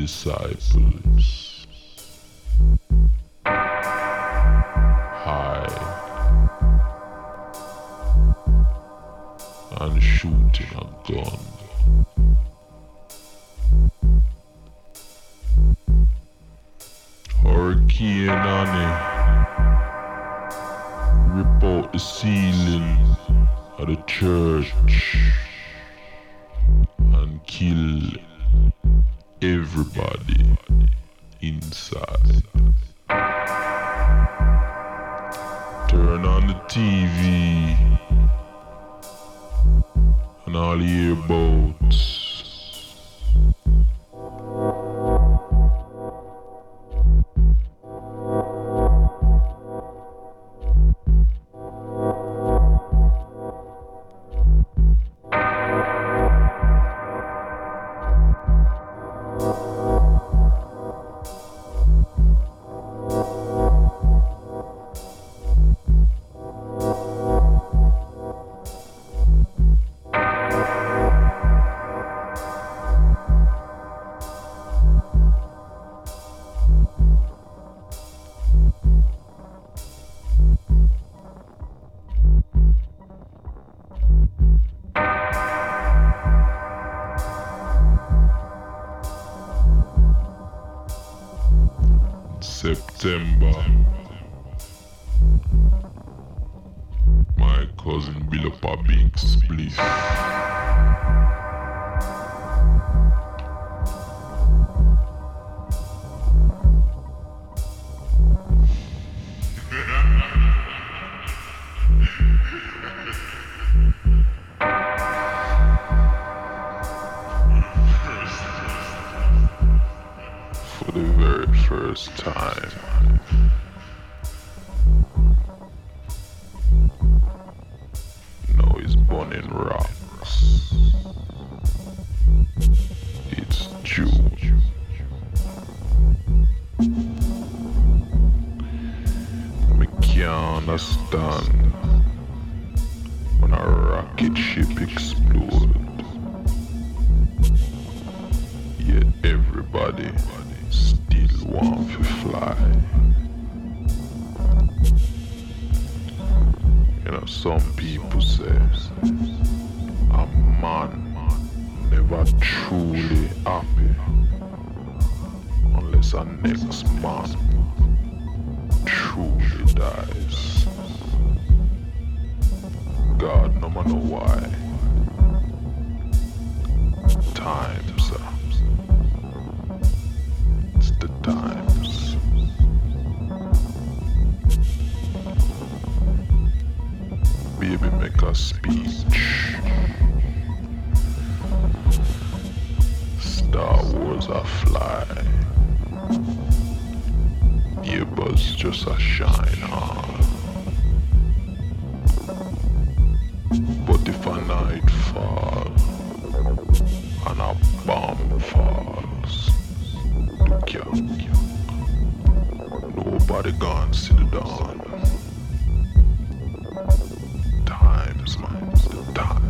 disciples. Papa Binks, please. dance to the dawn. Time's time.